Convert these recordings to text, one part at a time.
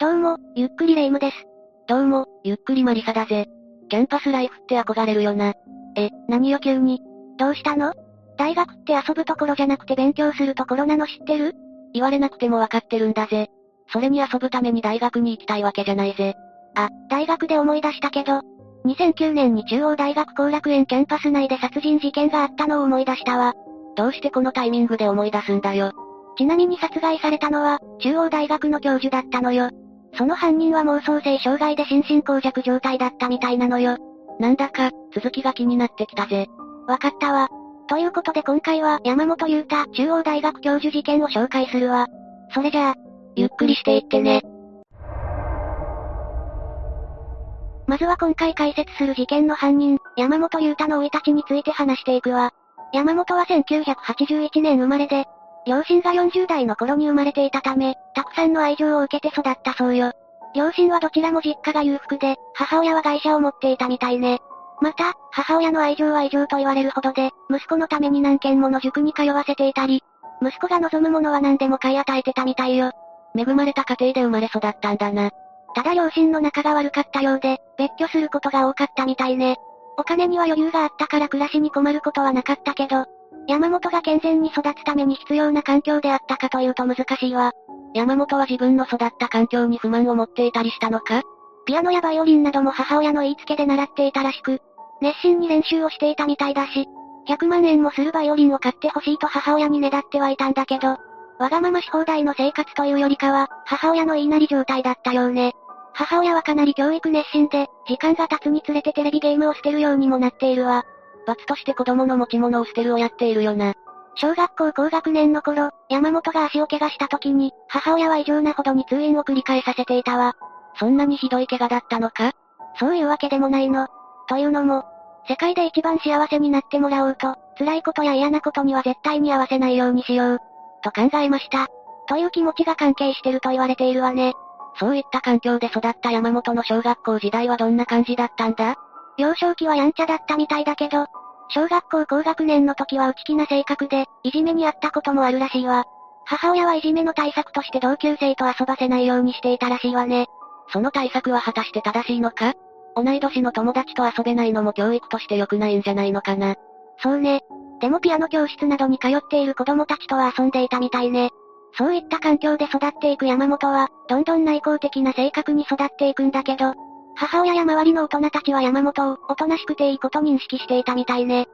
どうも、ゆっくりレ夢ムです。どうも、ゆっくりマリサだぜ。キャンパスライフって憧れるよな。え、何よ急に。どうしたの？大学って遊ぶところじゃなくて勉強するところなの知ってる？言われなくてもわかってるんだぜ。それに遊ぶために大学に行きたいわけじゃないぜ。あ、大学で思い出したけど、2009年に中央大学後楽園キャンパス内で殺人事件があったのを思い出したわ。どうしてこのタイミングで思い出すんだよ。ちなみに殺害されたのは、中央大学の教授だったのよ。その犯人は妄想性障害で心神耗弱状態だったみたいなのよ。なんだか、続きが気になってきたぜ。わかったわ。ということで今回は山本優太中央大学教授事件を紹介するわ。それじゃあ、ゆっくりしていってね。まずは今回解説する事件の犯人、山本優太の生い立ちについて話していくわ。山本は1981年生まれで、両親が40代の頃に生まれていたため、たくさんの愛情を受けて育ったそうよ。両親はどちらも実家が裕福で、母親は会社を持っていたみたいね。また、母親の愛情は愛情と言われるほどで、息子のために何件もの塾に通わせていたり、息子が望むものは何でも買い与えてたみたいよ。恵まれた家庭で生まれ育ったんだな。ただ両親の仲が悪かったようで、別居することが多かったみたいね。お金には余裕があったから暮らしに困ることはなかったけど、山本が健全に育つために必要な環境であったかというと難しいわ。山本は自分の育った環境に不満を持っていたりしたのか？ピアノやバイオリンなども母親の言いつけで習っていたらしく、熱心に練習をしていたみたいだし、100万円もするバイオリンを買ってほしいと母親にねだってはいたんだけど、わがままし放題の生活というよりかは、母親の言いなり状態だったようね。母親はかなり教育熱心で、時間が経つにつれてテレビゲームを捨てるようにもなっているわ。罰として子供の持ち物を捨てるをやっているよな。小学校高学年の頃、山本が足を怪我した時に、母親は異常なほどに通院を繰り返させていたわ。そんなにひどい怪我だったのか？そういうわけでもないの。というのも、世界で一番幸せになってもらおうと、辛いことや嫌なことには絶対に合わせないようにしよう。と考えました。という気持ちが関係してると言われているわね。そういった環境で育った山本の小学校時代はどんな感じだったんだ？幼少期はやんちゃだったみたいだけど、小学校高学年の時は内気な性格で、いじめにあったこともあるらしいわ。母親はいじめの対策として同級生と遊ばせないようにしていたらしいわね。その対策は果たして正しいのか？同い年の友達と遊べないのも教育として良くないんじゃないのかな？そうね。でもピアノ教室などに通っている子供たちとは遊んでいたみたいね。そういった環境で育っていく山本は、どんどん内向的な性格に育っていくんだけど、母親や周りの大人たちは山本を、おとなしくていいこと認識していたみたいね。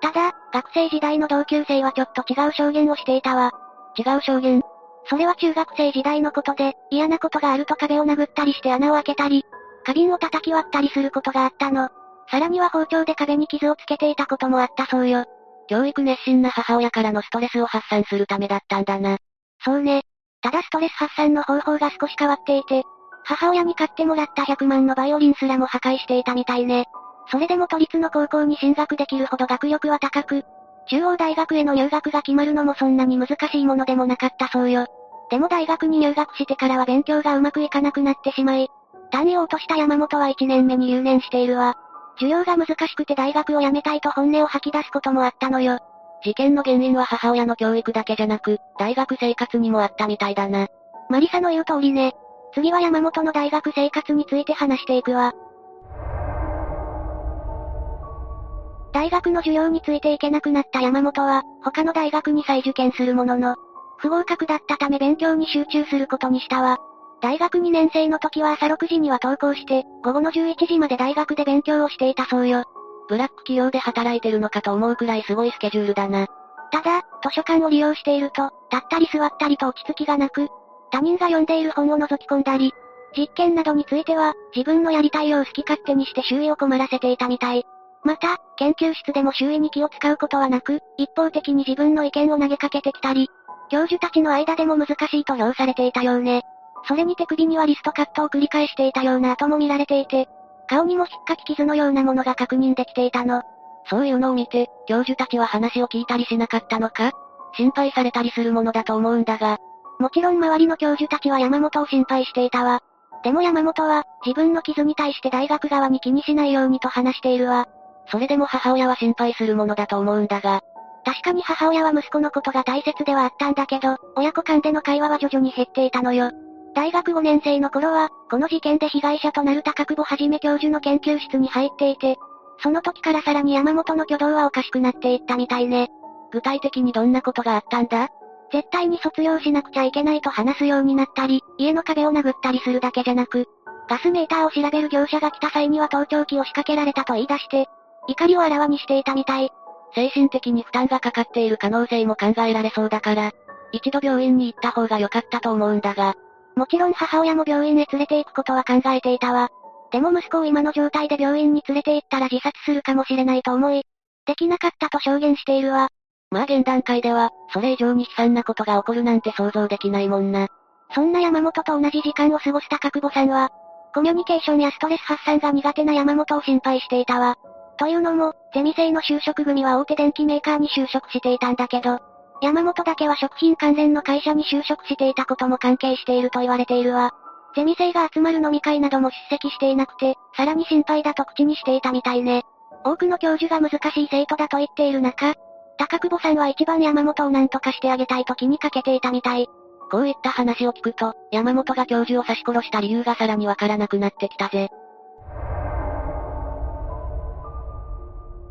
ただ、学生時代の同級生はちょっと違う証言をしていたわ。違う証言それは中学生時代のことで、嫌なことがあると壁を殴ったりして穴を開けたり、花瓶を叩き割ったりすることがあったの。さらには包丁で壁に傷をつけていたこともあったそうよ。教育熱心な母親からのストレスを発散するためだったんだな。そうね。ただストレス発散の方法が少し変わっていて、母親に買ってもらった100万のバイオリンすらも破壊していたみたいね。それでも都立の高校に進学できるほど学力は高く、中央大学への入学が決まるのもそんなに難しいものでもなかったそうよ。でも大学に入学してからは勉強がうまくいかなくなってしまい、単位を落とした山本は1年目に留年しているわ。授業が難しくて大学を辞めたいと本音を吐き出すこともあったのよ。事件の原因は母親の教育だけじゃなく、大学生活にもあったみたいだな。マリサの言う通りね。次は山本の大学生活について話していくわ。大学の授業についていけなくなった山本は、他の大学に再受験するものの、不合格だったため勉強に集中することにしたわ。大学2年生の時は朝6時には登校して、午後の11時まで大学で勉強をしていたそうよ。ブラック企業で働いてるのかと思うくらいすごいスケジュールだな。ただ、図書館を利用していると、立ったり座ったりと落ち着きがなく、他人が読んでいる本を覗き込んだり、実験などについては、自分のやりたいよう好き勝手にして周囲を困らせていたみたい。また、研究室でも周囲に気を使うことはなく、一方的に自分の意見を投げかけてきたり、教授たちの間でも難しいと評されていたようね。それに手首にはリストカットを繰り返していたような跡も見られていて、顔にも引っかき傷のようなものが確認できていたの。そういうのを見て、教授たちは話を聞いたりしなかったのか心配されたりするものだと思うんだが。もちろん周りの教授たちは山本を心配していたわ。でも山本は、自分の傷に対して大学側に気にしないようにと話しているわ。それでも母親は心配するものだと思うんだが。確かに母親は息子のことが大切ではあったんだけど、親子間での会話は徐々に減っていたのよ。大学5年生の頃は、この事件で被害者となる高久保はじめ教授の研究室に入っていて、その時からさらに山本の挙動はおかしくなっていったみたいね。具体的にどんなことがあったんだ？絶対に卒業しなくちゃいけないと話すようになったり、家の壁を殴ったりするだけじゃなく、ガスメーターを調べる業者が来た際には盗聴器を仕掛けられたと言い出して、怒りをあらわにしていたみたい。精神的に負担がかかっている可能性も考えられそうだから、一度病院に行った方が良かったと思うんだが。もちろん母親も病院へ連れて行くことは考えていたわ。でも息子を今の状態で病院に連れて行ったら自殺するかもしれないと思い、できなかったと証言しているわ。まあ現段階では、それ以上に悲惨なことが起こるなんて想像できないもんな。そんな山本と同じ時間を過ごした角保さんは、コミュニケーションやストレス発散が苦手な山本を心配していたわ。というのも、ゼミ生の就職組は大手電機メーカーに就職していたんだけど、山本だけは食品関連の会社に就職していたことも関係していると言われているわ。ゼミ生が集まる飲み会なども出席していなくて、さらに心配だと口にしていたみたいね。多くの教授が難しい生徒だと言っている中、高久保さんは一番山本を何とかしてあげたいと気にかけていたみたい。こういった話を聞くと、山本が教授を刺し殺した理由がさらにわからなくなってきたぜ。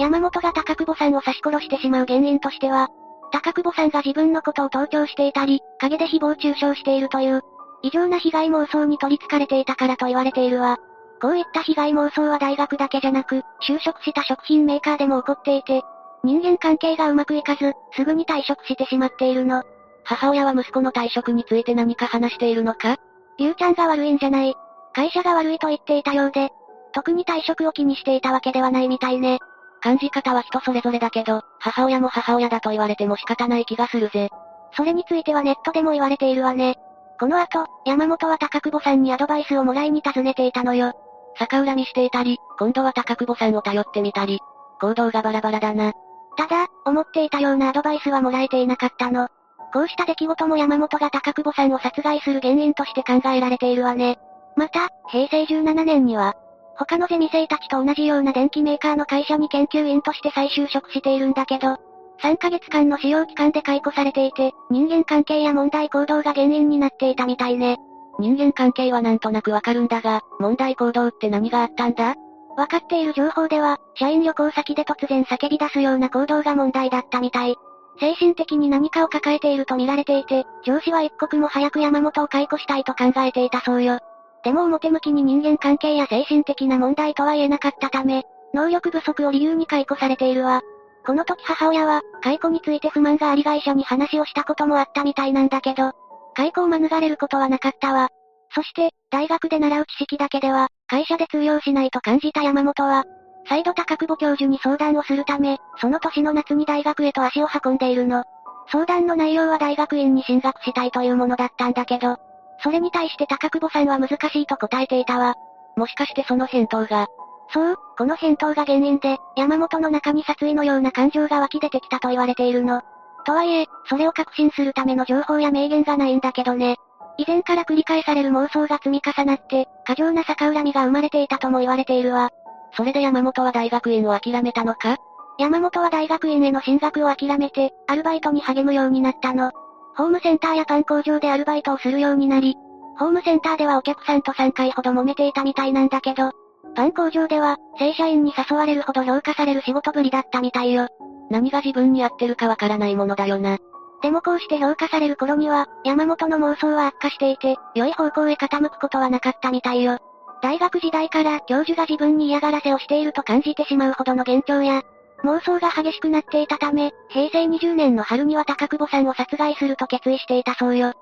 山本が高久保さんを刺し殺してしまう原因としては、高久保さんが自分のことを盗聴していたり、陰で誹謗中傷しているという、異常な被害妄想に取り憑かれていたからと言われているわ。こういった被害妄想は大学だけじゃなく、就職した食品メーカーでも起こっていて、人間関係がうまくいかず、すぐに退職してしまっているの。母親は息子の退職について何か話しているのか？りゅうちゃんが悪いんじゃない。会社が悪いと言っていたようで、特に退職を気にしていたわけではないみたいね。感じ方は人それぞれだけど、母親も母親だと言われても仕方ない気がするぜ。それについてはネットでも言われているわね。この後、山本は高久保さんにアドバイスをもらいに訪ねていたのよ。逆恨みしていたり、今度は高久保さんを頼ってみたり、行動がバラバラだな。ただ、思っていたようなアドバイスはもらえていなかったの。こうした出来事も山本が高久保さんを殺害する原因として考えられているわね。また、平成17年には、他のゼミ生たちと同じような電機メーカーの会社に研究員として再就職しているんだけど、3ヶ月間の使用期間で解雇されていて、人間関係や問題行動が原因になっていたみたいね。人間関係はなんとなくわかるんだが、問題行動って何があったんだ？わかっている情報では、社員旅行先で突然叫び出すような行動が問題だったみたい。精神的に何かを抱えていると見られていて、上司は一刻も早く山本を解雇したいと考えていたそうよ。でも表向きに人間関係や精神的な問題とは言えなかったため、能力不足を理由に解雇されているわ。この時母親は、解雇について不満があり会社に話をしたこともあったみたいなんだけど、解雇を免れることはなかったわ。そして、大学で習う知識だけでは、会社で通用しないと感じた山本は、再度高久保教授に相談をするため、その年の夏に大学へと足を運んでいるの。相談の内容は大学院に進学したいというものだったんだけど、それに対して高久保さんは難しいと答えていたわ。もしかしてその返答が、そう、この返答が原因で、山本の中に殺意のような感情が湧き出てきたと言われているの。とはいえ、それを確信するための情報や名言がないんだけどね。以前から繰り返される妄想が積み重なって、過剰な逆恨みが生まれていたとも言われているわ。それで山本は大学院を諦めたのか？山本は大学院への進学を諦めて、アルバイトに励むようになったの。ホームセンターやパン工場でアルバイトをするようになり、ホームセンターではお客さんと3回ほど揉めていたみたいなんだけど、パン工場では、正社員に誘われるほど評価される仕事ぶりだったみたいよ。何が自分に合ってるかわからないものだよな。でもこうして評価される頃には、山本の妄想は悪化していて、良い方向へ傾くことはなかったみたいよ。大学時代から教授が自分に嫌がらせをしていると感じてしまうほどの幻聴や、妄想が激しくなっていたため、平成20年の春には高久保さんを殺害すると決意していたそうよ。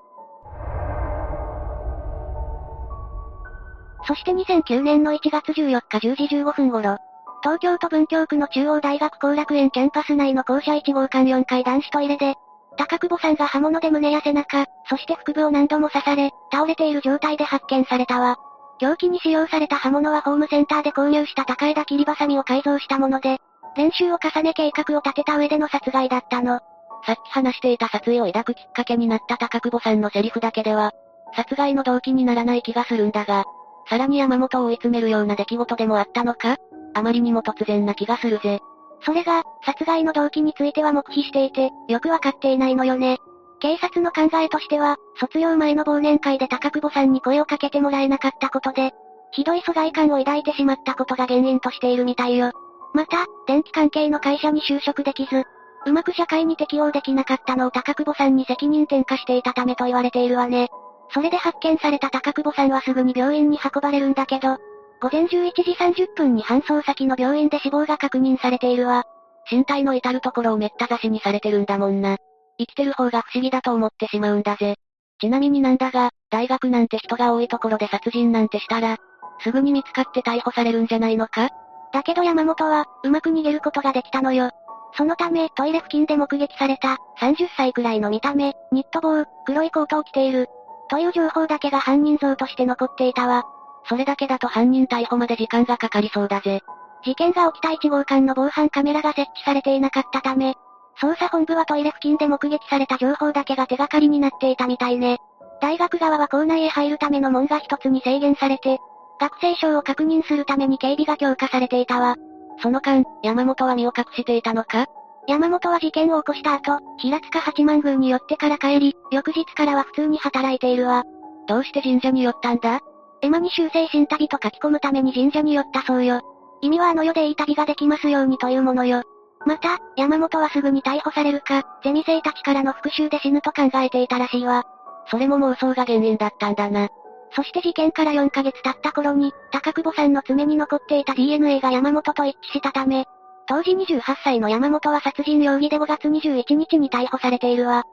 そして2009年の1月14日10時15分頃、東京都文京区の中央大学後楽園キャンパス内の校舎1号館4階男子トイレで、高久保さんが刃物で胸や背中、そして腹部を何度も刺され、倒れている状態で発見されたわ。凶器に使用された刃物はホームセンターで購入した高枝切りバサミを改造したもので、練習を重ね計画を立てた上での殺害だったの。さっき話していた殺意を抱くきっかけになった高久保さんのセリフだけでは、殺害の動機にならない気がするんだが、さらに山本を追い詰めるような出来事でもあったのか？あまりにも突然な気がするぜ。それが、殺害の動機については黙秘していて、よくわかっていないのよね。警察の考えとしては、卒業前の忘年会で高久保さんに声をかけてもらえなかったことで、ひどい疎外感を抱いてしまったことが原因としているみたいよ。また、電気関係の会社に就職できず、うまく社会に適応できなかったのを高久保さんに責任転嫁していたためと言われているわね。それで発見された高久保さんはすぐに病院に運ばれるんだけど、午前11時30分に搬送先の病院で死亡が確認されているわ。身体の至るところをめった刺しにされてるんだもんな。生きてる方が不思議だと思ってしまうんだぜ。ちなみになんだが、大学なんて人が多いところで殺人なんてしたら、すぐに見つかって逮捕されるんじゃないのか？だけど山本は、うまく逃げることができたのよ。そのため、トイレ付近で目撃された、30歳くらいの見た目、ニット帽、黒いコートを着ている。という情報だけが犯人像として残っていたわ。それだけだと犯人逮捕まで時間がかかりそうだぜ。事件が起きた1号館の防犯カメラが設置されていなかったため、捜査本部はトイレ付近で目撃された情報だけが手がかりになっていたみたいね。大学側は校内へ入るための門が一つに制限されて、学生証を確認するために警備が強化されていたわ。その間、山本は身を隠していたのか？山本は事件を起こした後、平塚八幡宮に寄ってから帰り、翌日からは普通に働いているわ。どうして神社に寄ったんだ？絵馬に修正新旅と書き込むために神社に寄ったそうよ。意味はあの世でいい旅ができますようにというものよ。また、山本はすぐに逮捕されるか、ゼミ生たちからの復讐で死ぬと考えていたらしいわ。それも妄想が原因だったんだな。そして事件から4ヶ月経った頃に、高久保さんの爪に残っていた DNA が山本と一致したため、当時28歳の山本は殺人容疑で5月21日に逮捕されているわ。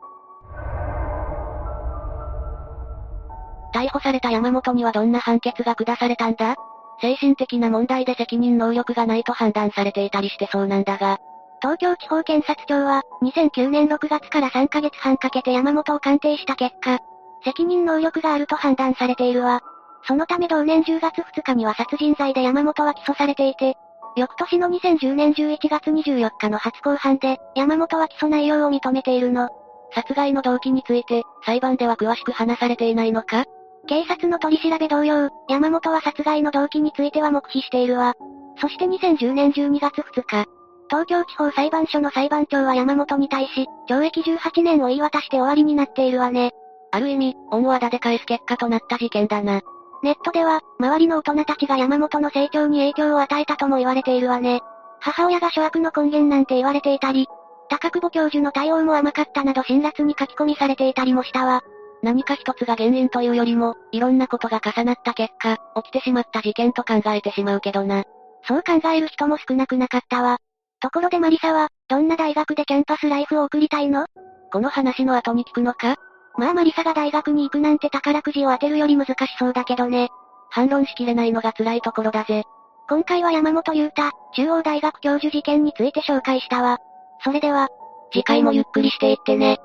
逮捕された山本にはどんな判決が下されたんだ？精神的な問題で責任能力がないと判断されていたりしてそうなんだが。東京地方検察庁は、2009年6月から3ヶ月半かけて山本を鑑定した結果、責任能力があると判断されているわ。そのため同年10月2日には殺人罪で山本は起訴されていて、翌年の2010年11月24日の初公判で、山本は起訴内容を認めているの。殺害の動機について、裁判では詳しく話されていないのか？警察の取り調べ同様、山本は殺害の動機については黙秘しているわ。そして2010年12月2日、東京地方裁判所の裁判長は山本に対し、懲役18年を言い渡して終わりになっているわね。ある意味、恩をあだで返す結果となった事件だな。ネットでは、周りの大人たちが山本の成長に影響を与えたとも言われているわね。母親が諸悪の根源なんて言われていたり、高久保教授の対応も甘かったなど辛辣に書き込みされていたりもしたわ。何か一つが原因というよりも、いろんなことが重なった結果、起きてしまった事件と考えてしまうけどな。そう考える人も少なくなかったわ。ところでマリサは、どんな大学でキャンパスライフを送りたいの？この話の後に聞くのか？まあマリサが大学に行くなんて宝くじを当てるより難しそうだけどね。反論しきれないのが辛いところだぜ。今回は山本優太、中央大学教授事件について紹介したわ。それでは、次回もゆっくりしていってね。